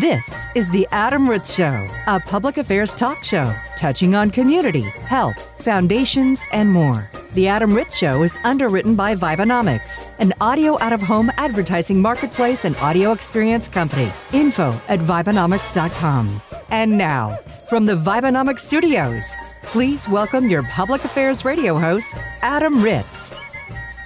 This is The Adam Ritz Show, a public affairs talk show touching on community, health, foundations, and more. The Adam Ritz Show is underwritten by Vibenomics, an audio out of home advertising marketplace and audio experience company. Info at Vibenomics.com. And now, from the Vibenomics studios, please welcome your public affairs radio host, Adam Ritz.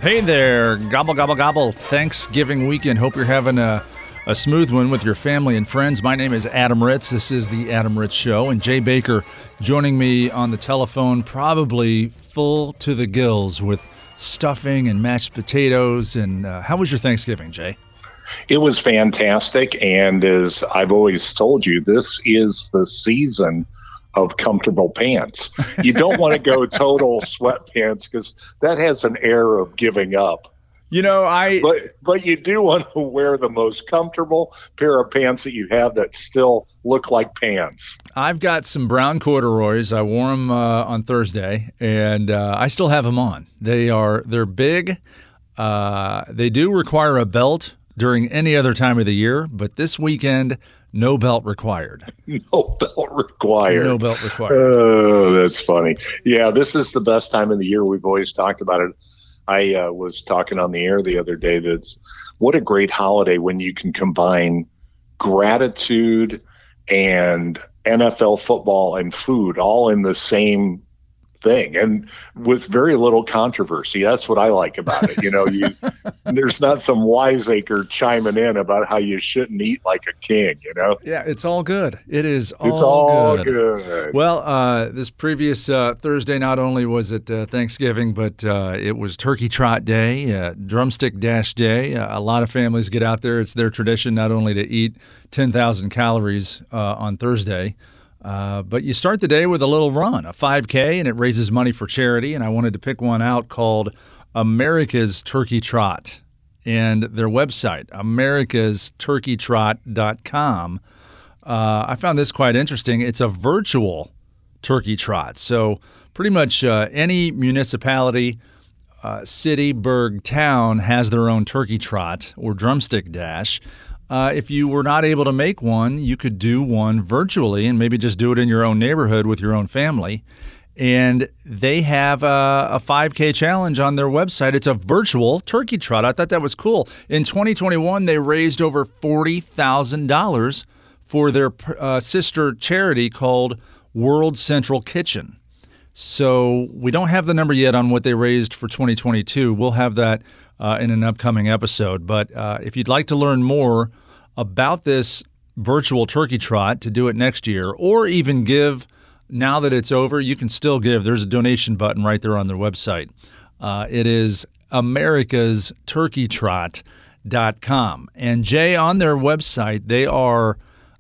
Hey there, gobble, gobble, gobble. Thanksgiving weekend. Hope you're having a a smooth one with your family and friends. My name is Adam Ritz. This is the Adam Ritz Show, and Jay Baker joining me on the telephone, probably full to the gills with stuffing and mashed potatoes. And uh, how was your Thanksgiving, Jay? It was fantastic, and as I've always told you, this is the season of comfortable pants. You don't want to go total sweatpants because that has an air of giving up. You know, I but but you do want to wear the most comfortable pair of pants that you have that still look like pants. I've got some brown corduroys. I wore them uh, on Thursday, and uh, I still have them on. They are they're big. Uh, they do require a belt during any other time of the year, but this weekend, no belt required. No belt required. No belt required. Oh, that's funny. Yeah, this is the best time of the year. We've always talked about it I uh, was talking on the air the other day that's what a great holiday when you can combine gratitude and NFL football and food all in the same thing and with very little controversy. That's what I like about it. You know, you there's not some wiseacre chiming in about how you shouldn't eat like a king, you know? Yeah, it's all good. It is all It's all good. good. Well, uh, this previous uh, Thursday, not only was it uh, Thanksgiving, but uh, it was Turkey Trot Day, uh, Drumstick Dash Day. Uh, a lot of families get out there. It's their tradition not only to eat 10,000 calories on Thursday, uh, but you start the day with a little run, a 5K, and it raises money for charity. And I wanted to pick one out called America's Turkey Trot and their website, americasturkeytrot.com. Uh, I found this quite interesting. It's a virtual turkey trot. So, pretty much uh, any municipality, uh, city, burg, town has their own turkey trot or drumstick dash. Uh, if you were not able to make one, you could do one virtually and maybe just do it in your own neighborhood with your own family. And they have a, a 5K challenge on their website. It's a virtual turkey trot. I thought that was cool. In 2021, they raised over $40,000 for their uh, sister charity called World Central Kitchen. So we don't have the number yet on what they raised for 2022. We'll have that uh, in an upcoming episode. But uh, if you'd like to learn more about this virtual turkey trot to do it next year, or even give now that it's over, you can still give. There's a donation button right there on their website. Uh, it is America's Turkey Trot.com. And Jay, on their website, they are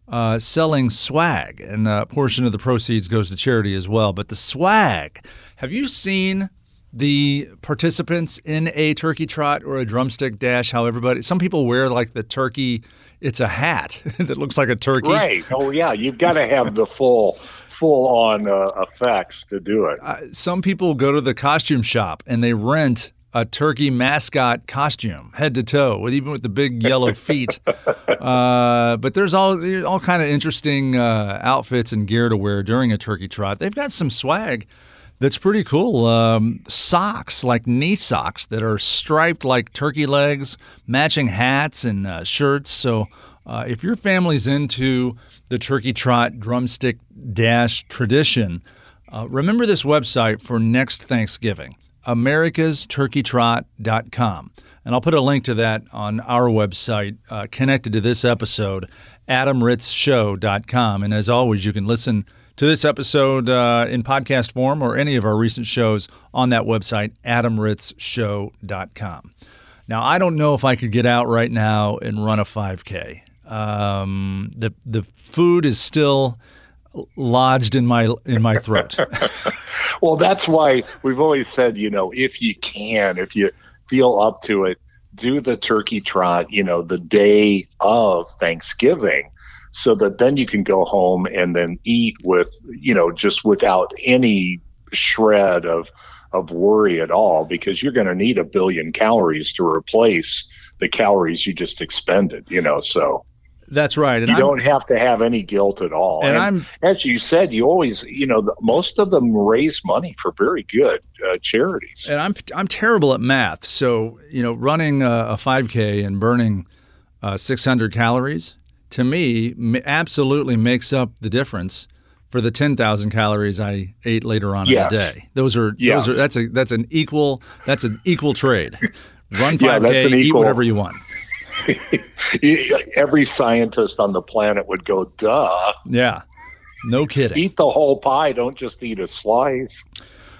uh, selling swag, and a portion of the proceeds goes to charity as well. But the swag, have you seen the participants in a turkey trot or a drumstick dash? How everybody, some people wear like the turkey, it's a hat that looks like a turkey. Right. Oh, yeah. You've got to have the full full on uh, effects to do it. Uh, some people go to the costume shop and they rent a turkey mascot costume, head to toe, with even with the big yellow feet. uh, but there's all there's all kind of interesting uh, outfits and gear to wear during a turkey trot. They've got some swag that's pretty cool. Um, socks, like knee socks, that are striped like turkey legs, matching hats and uh, shirts. So uh, if your family's into the turkey trot drumstick dash tradition, uh, remember this website for next Thanksgiving americasturkeytrot.com. And I'll put a link to that on our website uh, connected to this episode, adamritzshow.com. And as always, you can listen to this episode uh, in podcast form or any of our recent shows on that website, adamritzshow.com. Now, I don't know if I could get out right now and run a 5K. Um, the the food is still lodged in my in my throat. well, that's why we've always said, you know, if you can, if you feel up to it, do the turkey trot, you know, the day of Thanksgiving so that then you can go home and then eat with, you know, just without any shred of of worry at all because you're going to need a billion calories to replace the calories you just expended, you know, so That's right. And you I'm, don't have to have any guilt at all. And, and I'm, as you said, you always, you know, the, most of them raise money for very good uh, charities. And I'm, I'm terrible at math. So, you know, running a, a 5K and burning uh, 600 calories to me absolutely makes up the difference for the 10,000 calories I ate later on yes. in the day. Those are, yeah. those are, that's a, that's an equal, that's an equal trade. Run 5K, yeah, eat whatever you want. Every scientist on the planet would go, duh. Yeah. No kidding. Eat the whole pie. Don't just eat a slice.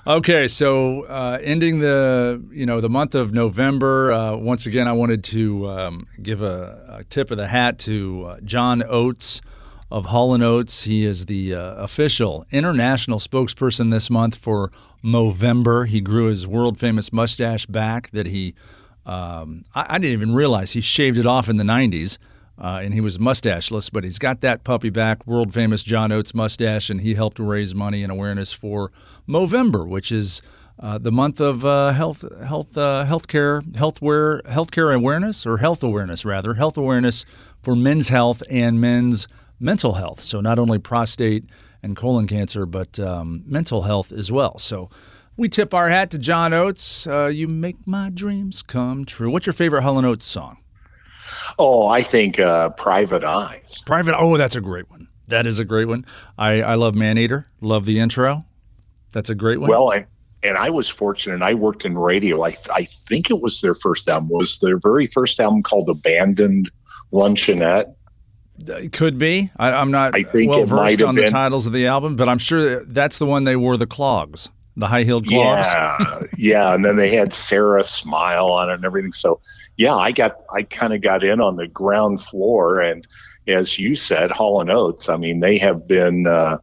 Okay, so uh, ending the you know the month of November. Uh, once again, I wanted to um, give a, a, tip of the hat to uh, John Oates of Hall and Oates. He is the uh, official international spokesperson this month for Movember. He grew his world famous mustache back that he um, I, I, didn't even realize he shaved it off in the 90s. Uh, and he was mustacheless, but he's got that puppy back, world famous John Oates mustache, and he helped raise money and awareness for Movember, which is uh, the month of uh, health, health, uh, healthcare, healthware, healthcare awareness, or health awareness rather, health awareness for men's health and men's mental health. So not only prostate and colon cancer, but um, mental health as well. So we tip our hat to John Oates. Uh, you make my dreams come true. What's your favorite Hall and Oates song? Oh, I think uh, Private Eyes. Private. Oh, that's a great one. That is a great one. I, I love Man Eater. Love the intro. That's a great one. Well, I, and I was fortunate. I worked in radio. I, I think it was their first album. Was their very first album called Abandoned Luncheonette? It could be. I, am not I think well versed on been. the titles of the album, but I'm sure that's the one they wore the clogs the high heeled gloves. Yeah, yeah, and then they had Sara smile on it and everything. So, yeah, I got I kind of got in on the ground floor, and as you said, Hall and Oates. I mean, they have been. Uh,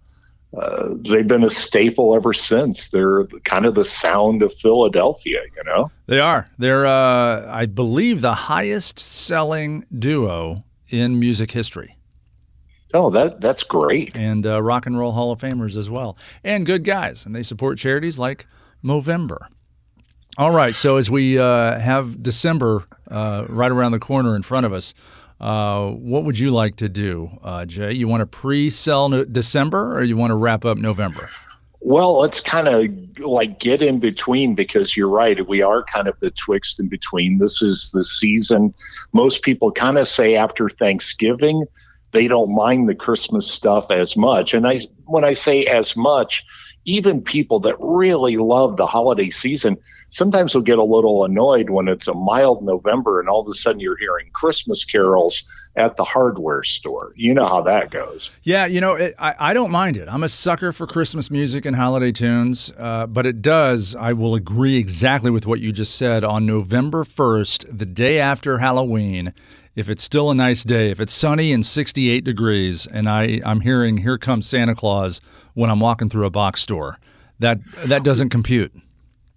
uh, they've been a staple ever since. They're kind of the sound of Philadelphia, you know. They are. They're, uh, I believe, the highest-selling duo in music history. Oh, that that's great. And uh, Rock and Roll Hall of Famers as well, and good guys, and they support charities like Movember. All right, so as we uh, have December uh, right around the corner in front of us, uh, what would you like to do, uh, Jay? You want to pre-sell no- December, or you want to wrap up November? Well, let's kind of like get in between because you're right. We are kind of betwixt and between. This is the season. Most people kind of say after Thanksgiving they don't mind the Christmas stuff as much. And I, when I say as much, even people that really love the holiday season sometimes will get a little annoyed when it's a mild November and all of a sudden you're hearing Christmas carols at the hardware store. You know how that goes. Yeah, you know, it, I, I don't mind it. I'm a sucker for Christmas music and holiday tunes, uh, but it does, I will agree exactly with what you just said. On November 1st, the day after Halloween, if it's still a nice day, if it's sunny and 68 degrees, and I, I'm hearing "Here Comes Santa Claus" when I'm walking through a box store, that that doesn't compute.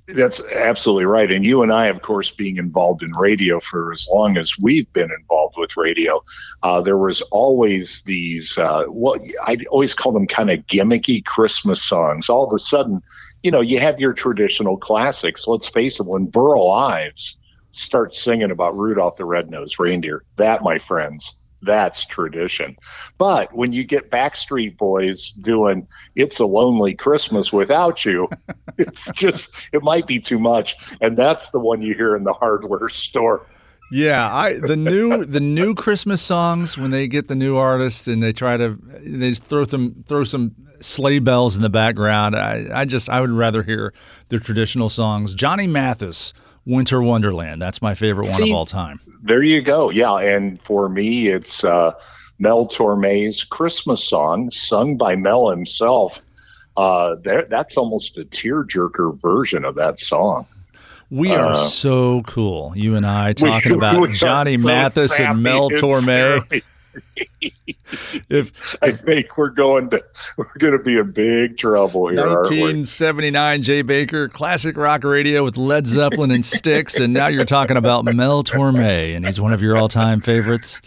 That's absolutely right. And you and I, of course, being involved in radio for as long as we've been involved with radio, uh, there was always these, uh, what I always call them kind of gimmicky Christmas songs. All of a sudden, you know, you have your traditional classics. Let's face it, when Burl Ives start singing about Rudolph the Red-Nosed Reindeer. That, my friends, that's tradition. But when you get Backstreet Boys doing It's a Lonely Christmas Without You, it's just, it might be too much. And that's the one you hear in the hardware store. Yeah, I the new the new Christmas songs when they get the new artists and they try to they throw them throw some sleigh bells in the background. I, I just I would rather hear the traditional songs. Johnny Mathis Winter Wonderland. That's my favorite one of all time. There you go. Yeah, and for me, it's uh, Mel Torme's Christmas song, sung by Mel himself. Uh, that's almost a tearjerker version of that song. We are uh, so cool, you and I, talking about Johnny so Mathis and Mel Torme. if I think we're going to we're going to be in big trouble here. 1979 Jay Baker, classic rock radio with Led Zeppelin and Styx, and now you're talking about Mel Torme, and he's one of your all-time favorites.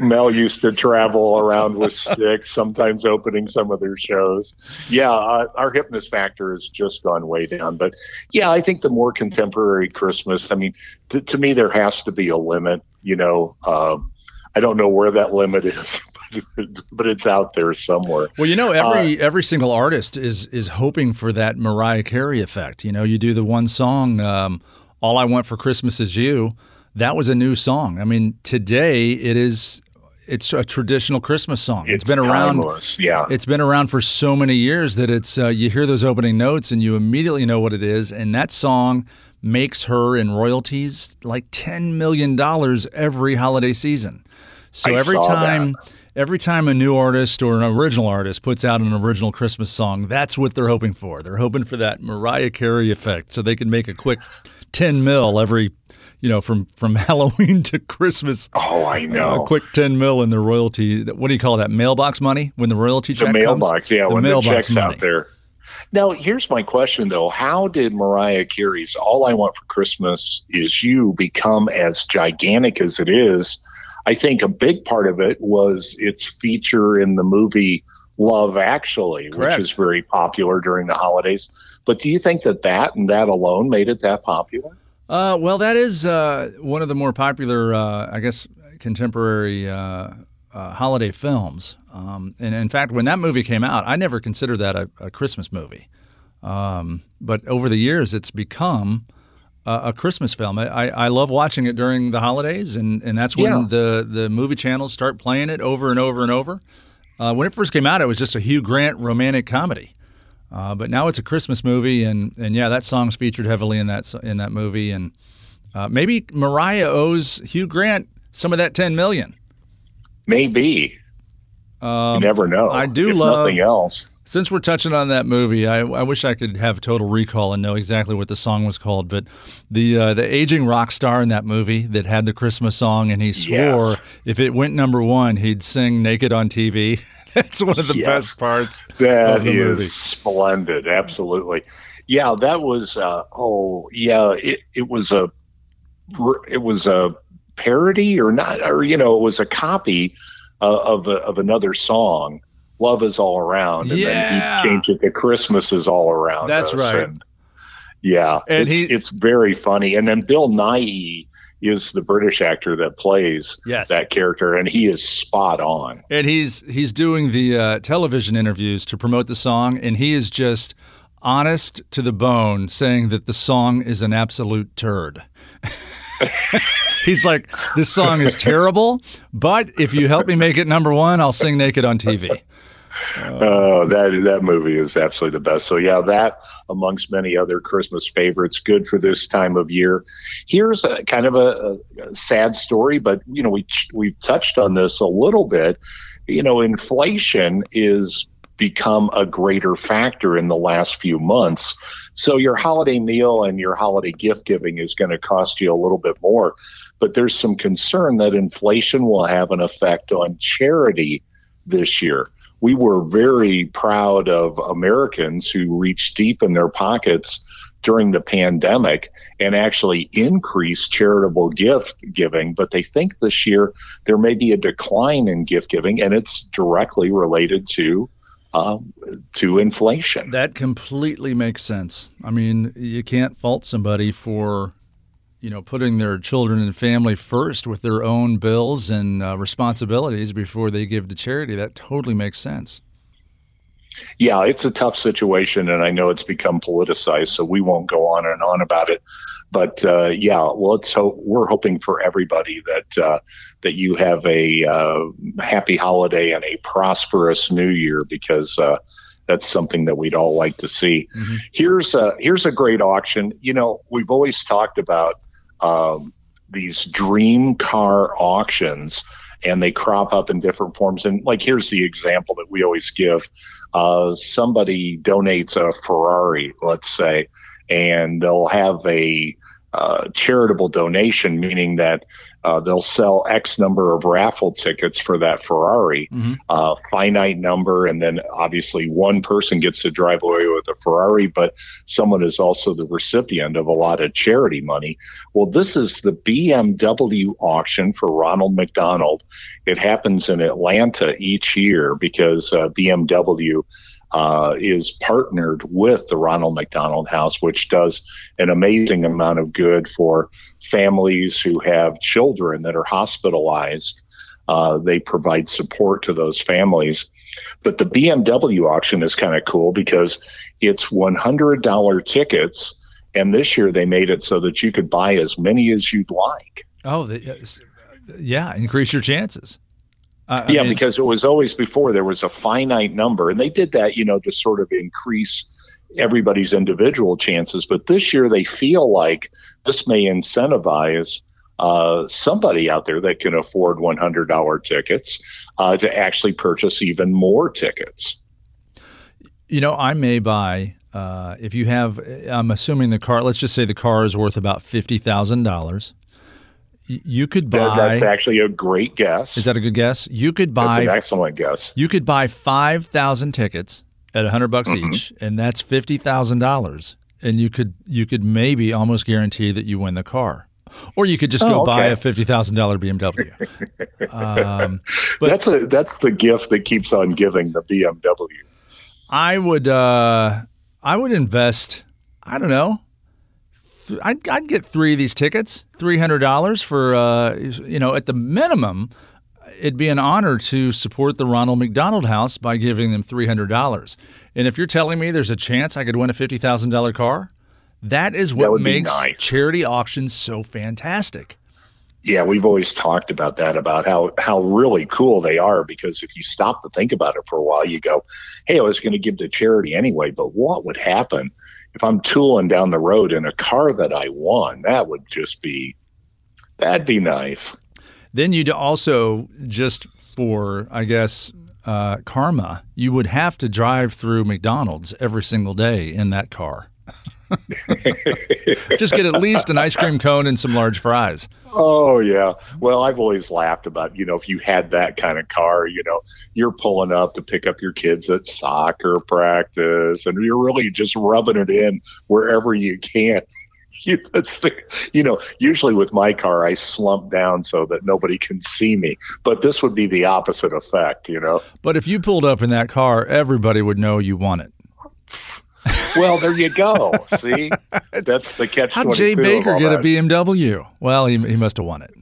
Mel used to travel around with Styx, sometimes opening some of their shows. Yeah, uh, our hipness factor has just gone way down. But yeah, I think the more contemporary Christmas. I mean, to me, there has to be a limit. You know. Uh, I don't know where that limit is, but it's out there somewhere. Well, you know, every uh, every single artist is is hoping for that Mariah Carey effect. You know, you do the one song, um, "All I Want for Christmas Is You." That was a new song. I mean, today it is. It's a traditional Christmas song. it's, it's been around. Timeless. Yeah, it's been around for so many years that it's uh, you hear those opening notes and you immediately know what it is. And that song makes her in royalties like ten million dollars every holiday season. So I every time that every time a new artist or an original artist puts out an original Christmas song, that's what they're hoping for. They're hoping for that Mariah Carey effect, so they can make a quick ten mil every, you know, from from Halloween to Christmas. Oh, I know. A quick ten mil in the royalty. What do you call that? Mailbox money when the royalty check the mailbox, comes? yeah, the when mailbox the check's money. out there. Now, here's my question though: How did Mariah Carey's "All I Want for Christmas Is You" become as gigantic as it is? I think a big part of it was its feature in the movie Love Actually, Correct. which is very popular during the holidays. But do you think that that and that alone made it that popular? Uh, well, that is uh, one of the more popular, uh, I guess, contemporary uh, uh, holiday films. Um, and in fact, when that movie came out, I never considered that a, a Christmas movie. Um, but over the years, it's become a, a Christmas film. I, I love watching it during the holidays, and, and that's when Yeah. the, the movie channels start playing it over and over and over. Uh, when it first came out, it was just a Hugh Grant romantic comedy. Uh, but now it's a Christmas movie, and, and yeah, that song's featured heavily in that in that movie, and uh, maybe Mariah owes Hugh Grant some of that ten million. Maybe. Um, you never know. I do if love- nothing else. Since we're touching on that movie, I, I wish I could have total recall and know exactly what the song was called. But the uh, the aging rock star in that movie that had the Christmas song, and he swore Yes. if it went number one, he'd sing naked on TV. That's one of the Yes. best parts That of the is movie. splendid. Absolutely. Yeah, that was. Uh, oh, yeah. It it was a it was a parody or not, or you know, it was a copy uh, of a, of another song. Love is all around, and Yeah. then he changed it to Christmas is all around. That's us. right. And, yeah, And it's, he- it's very funny. And then Bill Nighy is the British actor that plays Yes. that character, and he is spot on. And he's he's doing the uh, television interviews to promote the song, and he is just honest to the bone, saying that the song is an absolute turd. he's like, this song is terrible, but if you help me make it number one, I'll sing naked on TV. Uh, oh, that that movie is absolutely the best. So yeah, that amongst many other Christmas favorites, good for this time of year. Here's a kind of a, a sad story, but you know we we've touched on this a little bit. You know, inflation is become a greater factor in the last few months. So your holiday meal and your holiday gift giving is going to cost you a little bit more. But there's some concern that inflation will have an effect on charity this year we were very proud of Americans who reached deep in their pockets during the pandemic and actually increased charitable gift giving. But they think this year there may be a decline in gift giving, and it's directly related to um, to inflation. That completely makes sense. I mean, you can't fault somebody for, you know, putting their children and family first with their own bills and uh, responsibilities before they give to charity. That totally makes sense. yeah, it's a tough situation, and I know it's become politicized, so we won't go on and on about it. But uh, yeah, well, it's ho- we're hoping for everybody that uh, that you have a uh, happy holiday and a prosperous New Year because uh, that's something that we'd all like to see. Here's a here's a great auction. You know, we've always talked about um, these dream car auctions and they crop up in different forms. And like, here's the example that we always give. Uh, somebody donates a Ferrari, let's say, and they'll have a uh, charitable donation, meaning that uh, they'll sell X number of raffle tickets for that Ferrari, Mhm. uh, finite number, and then obviously one person gets to drive away with a Ferrari, but someone is also the recipient of a lot of charity money. Well, this is the BMW auction for Ronald McDonald. It happens in Atlanta each year because uh, BMW uh, is partnered with the Ronald McDonald House, which does an amazing amount of good for families who have children that are hospitalized. Uh, they provide support to those families. But the BMW auction is kind of cool because it's $100 tickets. And this year they made it so that you could buy as many as you'd like. Oh, the, yeah, increase your chances. Uh, yeah, I mean, because it was always before there was a finite number, and they did that, you know, to sort of increase everybody's individual chances. But this year, they feel like this may incentivize uh, somebody out there that can afford $100 tickets uh, to actually purchase even more tickets. You know, I may buy. Uh, if you have, I'm assuming the car. Let's just say the car is worth about fifty thousand dollars. You could buy. That's actually a great guess. Is that a good guess? You could buy. That's an excellent guess. You could buy five thousand tickets at a hundred bucks mm-hmm. each, and that's fifty thousand dollars. And you could you could maybe almost guarantee that you win the car, or you could just oh, go okay. buy a fifty thousand dollar BMW. um, but that's a that's the gift that keeps on giving the BMW. I would uh, I would invest. I don't know. I'd, I'd get three of these tickets, three hundred dollars for uh, you know at the minimum it'd be an honor to support the Ronald McDonald House by giving them $300. And if you're telling me there's a chance I could win a $50,000 car, that is what that makes nice. charity auctions so fantastic. Yeah, we've always talked about that about how how really cool they are because if you stop to think about it for a while, you go, "Hey, I was going to give to charity anyway, but what would happen if I'm tooling down the road in a car that I won? That would just be that'd be nice." Then you'd also just for I guess uh, karma, you would have to drive through McDonald's every single day in that car. just get at least an ice cream cone and some large fries. Oh yeah. Well, I've always laughed about, you know, if you had that kind of car, you know, you're pulling up to pick up your kids at soccer practice and you're really just rubbing it in wherever you can. you, that's the, you know, usually with my car, I slump down so that nobody can see me. But this would be the opposite effect, you know. But if you pulled up in that car, everybody would know you won it. well, there you go. See, that's the catch. How Jay Baker get a BMW? Well, he he must have won it.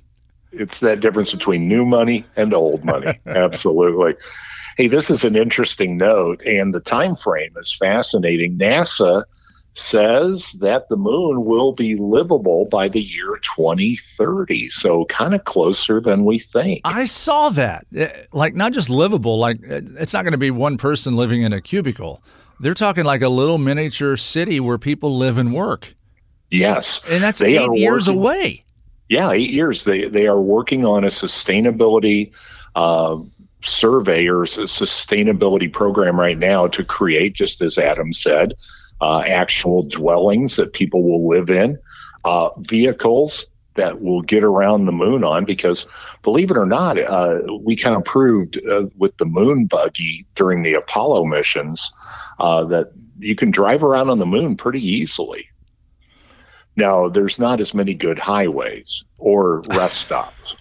It's that difference between new money and old money. Absolutely. Hey, this is an interesting note, and the time frame is fascinating. NASA says that the moon will be livable by the year 2030. So kind of closer than we think. I saw that. Eh, like not just livable, like eh, it's not going to be one person living in a cubicle. They're talking like a little miniature city where people live and work. Yes. And that's they 8 years working, away. Yeah, 8 years. They they are working on a sustainability uh, survey or a sustainability program right now to create just as Adam said uh, actual dwellings that people will live in, uh, vehicles that will get around the moon on because believe it or not uh, we kind of proved uh, with the moon buggy during the apollo missions uh, that you can drive around on the moon pretty easily now there's not as many good highways or rest stops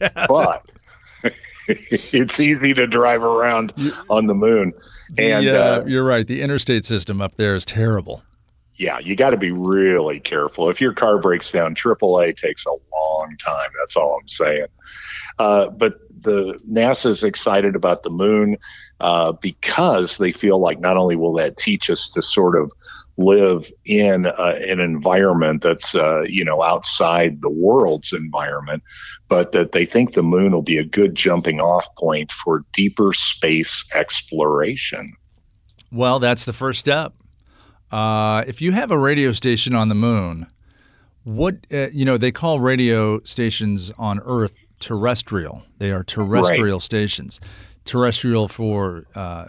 yeah. but it's easy to drive around on the moon. And the, uh, uh, you're right. The interstate system up there is terrible. Yeah, you got to be really careful. If your car breaks down, AAA takes a long time. That's all I'm saying. Uh, but the NASA is excited about the moon uh, because they feel like not only will that teach us to sort of live in uh, an environment that's uh, you know outside the world's environment, but that they think the moon will be a good jumping off point for deeper space exploration. Well, that's the first step. Uh, if you have a radio station on the moon, what uh, you know they call radio stations on Earth terrestrial. They are terrestrial right. stations. Terrestrial for uh,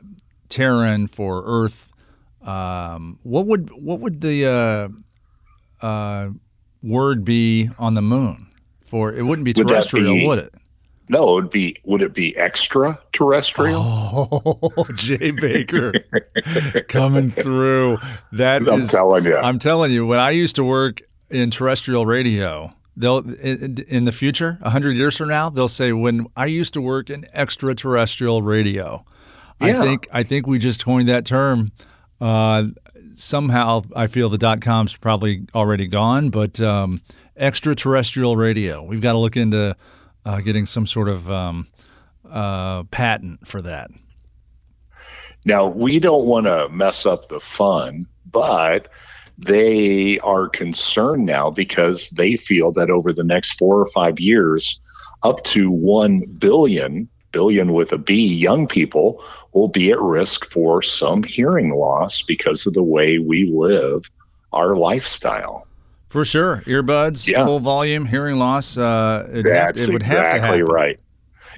Terran for Earth um, what would what would the uh, uh, word be on the moon for? It wouldn't be terrestrial, would, be, would it? No, it would be. Would it be extraterrestrial? Oh, Jay Baker coming through. That I'm is, telling you. I'm telling you. When I used to work in terrestrial radio, they'll in, in the future, hundred years from now, they'll say when I used to work in extraterrestrial radio. Yeah. I think I think we just coined that term uh, somehow, I feel the dot com's probably already gone, but um, extraterrestrial radio. We've got to look into uh, getting some sort of um, uh, patent for that. Now, we don't want to mess up the fun, but they are concerned now because they feel that over the next four or five years, up to 1 billion, billion with a B, young people will be at risk for some hearing loss because of the way we live our lifestyle. For sure. Earbuds, yeah. full volume, hearing loss. Uh, That's have, exactly right.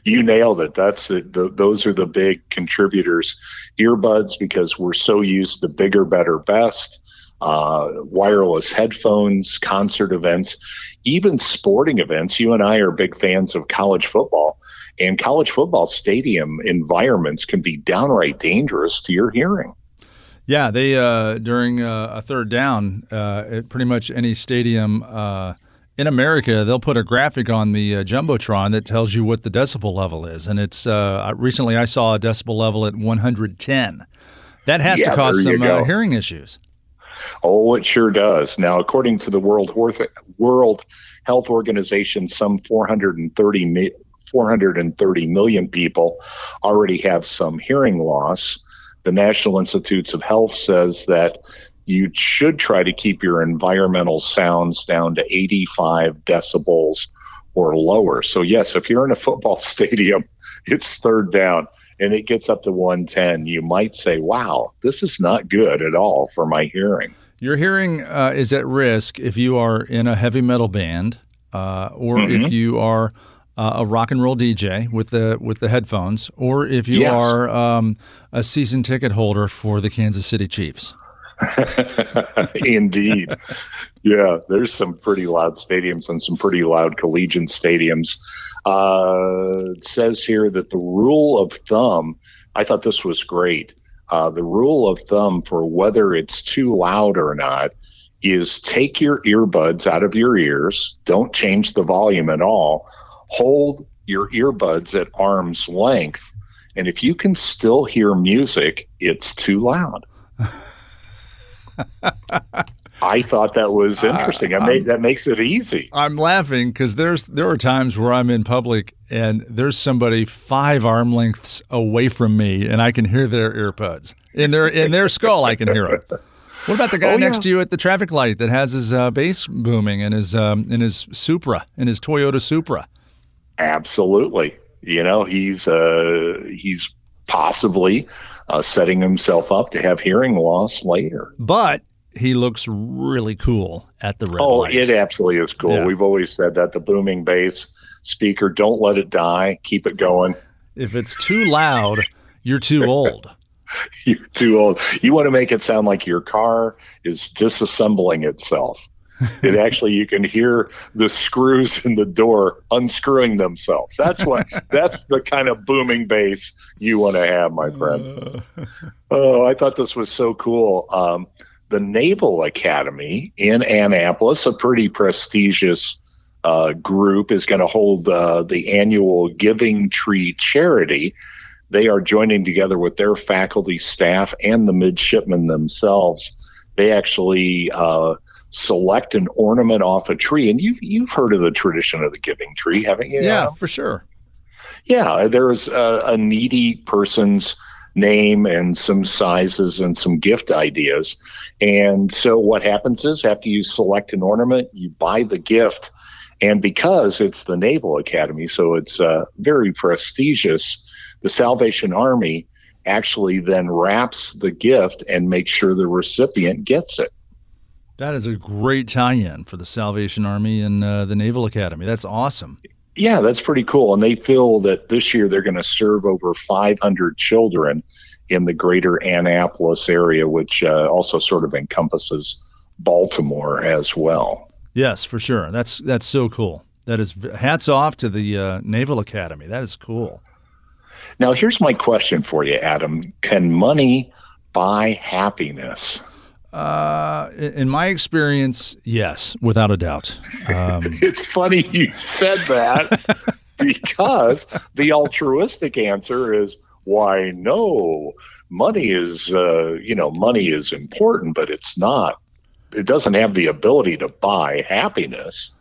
You nailed it. That's the, the, those are the big contributors. Earbuds because we're so used to bigger, better, best. Uh, wireless headphones, concert events, even sporting events. You and I are big fans of college football, and college football stadium environments can be downright dangerous to your hearing. Yeah, they uh, during uh, a third down uh, at pretty much any stadium uh, in America, they'll put a graphic on the uh, jumbotron that tells you what the decibel level is, and it's uh, recently I saw a decibel level at 110. That has yeah, to cause some hearing issues. Oh, it sure does. Now, according to the World World Health Organization, some 430 430 million people already have some hearing loss the National Institutes of Health says that you should try to keep your environmental sounds down to 85 decibels or lower. So, yes, if you're in a football stadium, it's third down and it gets up to 110, you might say, wow, this is not good at all for my hearing. Your hearing uh, is at risk if you are in a heavy metal band uh, or mm-hmm. if you are uh, a rock and roll DJ with the with the headphones, or if you yes. are um, a season ticket holder for the Kansas City Chiefs. Indeed. yeah, there's some pretty loud stadiums and some pretty loud collegiate stadiums. Uh, it says here that the rule of thumb, I thought this was great. Uh, the rule of thumb for whether it's too loud or not is take your earbuds out of your ears, don't change the volume at all hold your earbuds at arm's length. And if you can still hear music, it's too loud. I thought that was interesting. I, made, that makes it easy. I'm laughing because there's there are times where I'm in public and there's somebody five arm lengths away from me, and I can hear their earbuds in their in their skull. I can hear them. What about the guy oh, next yeah. to you at the traffic light that has his uh, bass booming in his um, in his Supra in his Toyota Supra? Absolutely. You know, he's uh, he's possibly uh, setting himself up to have hearing loss later. But he looks really cool at the red oh, light. it absolutely is cool. Yeah. We've always said that the booming bass speaker, don't let it die. Keep it going. If it's too loud, you're too old. you're too old. You want to make it sound like your car is disassembling itself it actually you can hear the screws in the door unscrewing themselves. That's what that's the kind of booming bass you want to have, my friend. oh, I thought this was so cool. Um, the Naval Academy in Annapolis, a pretty prestigious uh, group, is going to hold uh, the annual Giving Tree charity. They are joining together with their faculty, staff, and the midshipmen themselves. They actually uh, select an ornament off a tree. And you've you've heard of the tradition of the giving tree, haven't you? Yeah, for sure. Yeah, there's a, a needy person's name and some sizes and some gift ideas. And so what happens is after you select an ornament, you buy the gift. And because it's the Naval Academy, so it's uh, very prestigious, the Salvation Army actually then wraps the gift and makes sure the recipient gets it. That is a great tie-in for the Salvation Army and uh, the Naval Academy. That's awesome. Yeah, that's pretty cool. And they feel that this year they're going to serve over 500 children in the greater Annapolis area, which uh, also sort of encompasses Baltimore as well. Yes, for sure. That's that's so cool. That is hats off to the uh, Naval Academy. That is cool. Now, here's my question for you, Adam. Can money buy happiness? Uh, in my experience, yes, without a doubt. Um, it's funny you said that because the altruistic answer is why no. Money is, uh, you know, money is important, but it's not. It doesn't have the ability to buy happiness.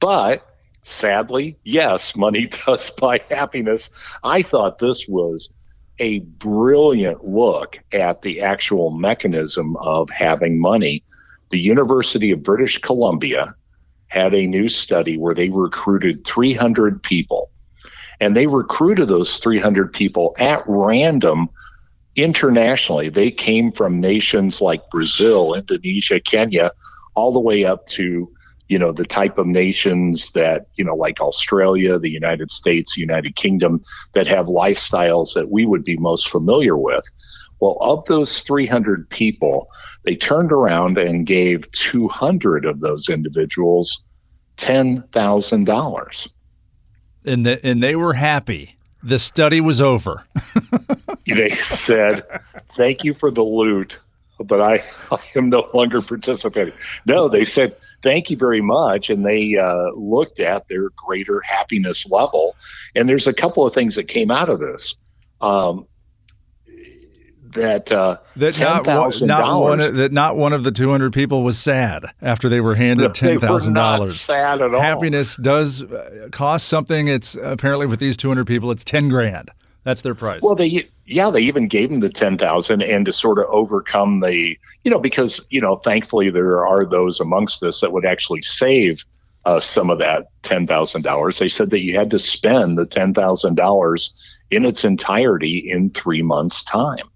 But sadly, yes, money does buy happiness. I thought this was a brilliant look at the actual mechanism of having money. The University of British Columbia had a new study where they recruited 300 people. And they recruited those 300 people at random internationally. They came from nations like Brazil, Indonesia, Kenya, all the way up to you know the type of nations that you know like Australia, the United States, United Kingdom that have lifestyles that we would be most familiar with. Well, of those 300 people, they turned around and gave 200 of those individuals $10,000. And the, and they were happy. The study was over. they said, "Thank you for the loot." But I, I, am no longer participating. No, they said thank you very much, and they uh, looked at their greater happiness level. And there's a couple of things that came out of this. Um, that uh, that not, one, not one of, that not one of the 200 people was sad after they were handed ten thousand dollars. Sad at all. Happiness does uh, cost something. It's apparently with these 200 people, it's 10 grand. That's their price. Well, they yeah, they even gave them the ten thousand, and to sort of overcome the you know because you know thankfully there are those amongst us that would actually save uh, some of that ten thousand dollars. They said that you had to spend the ten thousand dollars in its entirety in three months' time,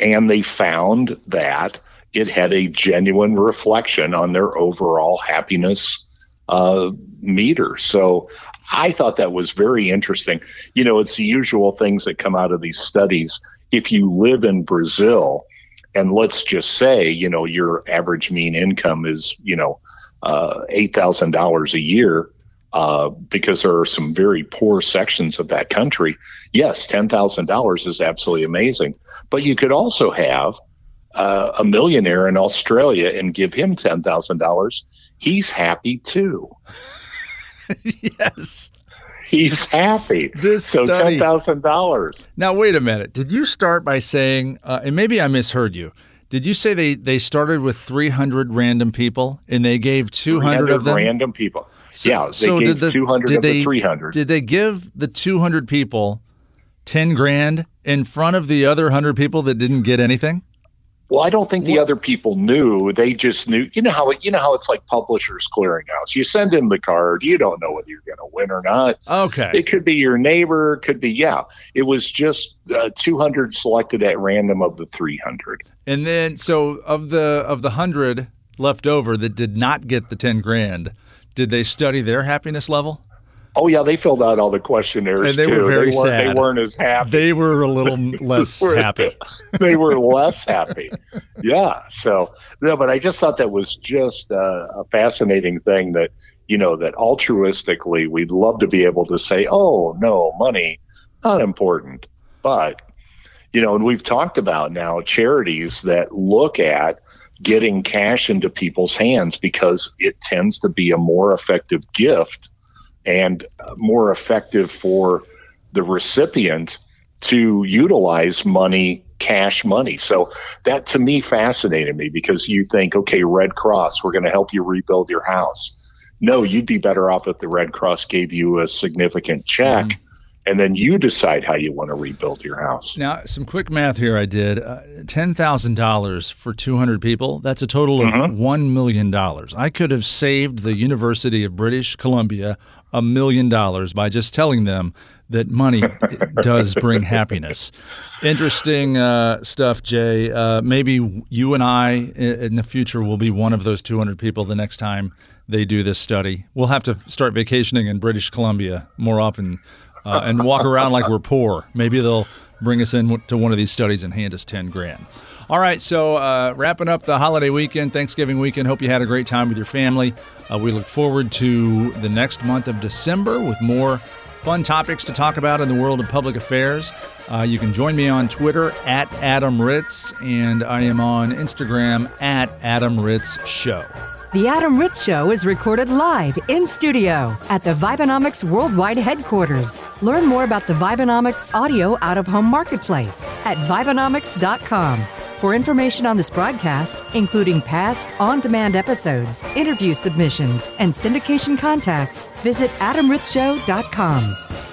and they found that it had a genuine reflection on their overall happiness uh, meter. So I thought that was very interesting. You know, it's the usual things that come out of these studies. If you live in Brazil, and let's just say, you know, your average mean income is, you know, uh, $8,000 a year, uh, because there are some very poor sections of that country. Yes, $10,000 is absolutely amazing. But you could also have uh, a millionaire in Australia and give him $10,000. He's happy too. yes. He's happy. This so study, ten thousand dollars. Now wait a minute. Did you start by saying, uh, and maybe I misheard you? Did you say they they started with three hundred random people and they gave two hundred of them random people? So, yeah, they so gave did the two hundred of they, the three hundred. Did they give the two hundred people ten grand in front of the other hundred people that didn't get anything? Well, I don't think the other people knew. They just knew. You know how it, you know how it's like Publishers Clearinghouse. You send in the card. You don't know whether you're going to win or not. Okay. It could be your neighbor. Could be yeah. It was just uh, 200 selected at random of the 300. And then so of the of the hundred left over that did not get the 10 grand, did they study their happiness level? Oh yeah, they filled out all the questionnaires and they too. were very they weren't, sad. They weren't as happy. They were a little less happy. they were less happy. Yeah. So no, but I just thought that was just a, a fascinating thing that you know that altruistically we'd love to be able to say, oh no, money not important, but you know, and we've talked about now charities that look at getting cash into people's hands because it tends to be a more effective gift and more effective for the recipient to utilize money cash money. So that to me fascinated me because you think okay red cross we're going to help you rebuild your house. No you'd be better off if the red cross gave you a significant check mm-hmm. and then you decide how you want to rebuild your house. Now some quick math here i did. Uh, $10000 for 200 people that's a total of mm-hmm. $1 million i could have saved the university of british columbia a million dollars by just telling them that money does bring happiness. Interesting uh, stuff, Jay. Uh, maybe you and I in the future will be one of those 200 people the next time they do this study. We'll have to start vacationing in British Columbia more often uh, and walk around like we're poor. Maybe they'll bring us in to one of these studies and hand us 10 grand. All right, so uh, wrapping up the holiday weekend, Thanksgiving weekend. Hope you had a great time with your family. Uh, we look forward to the next month of December with more fun topics to talk about in the world of public affairs. Uh, you can join me on Twitter at Adam Ritz, and I am on Instagram at Adam Ritz Show. The Adam Ritz Show is recorded live in studio at the Vibenomics Worldwide headquarters. Learn more about the Vibenomics audio out of home marketplace at Vibenomics.com. For information on this broadcast, including past on demand episodes, interview submissions, and syndication contacts, visit adamritzshow.com.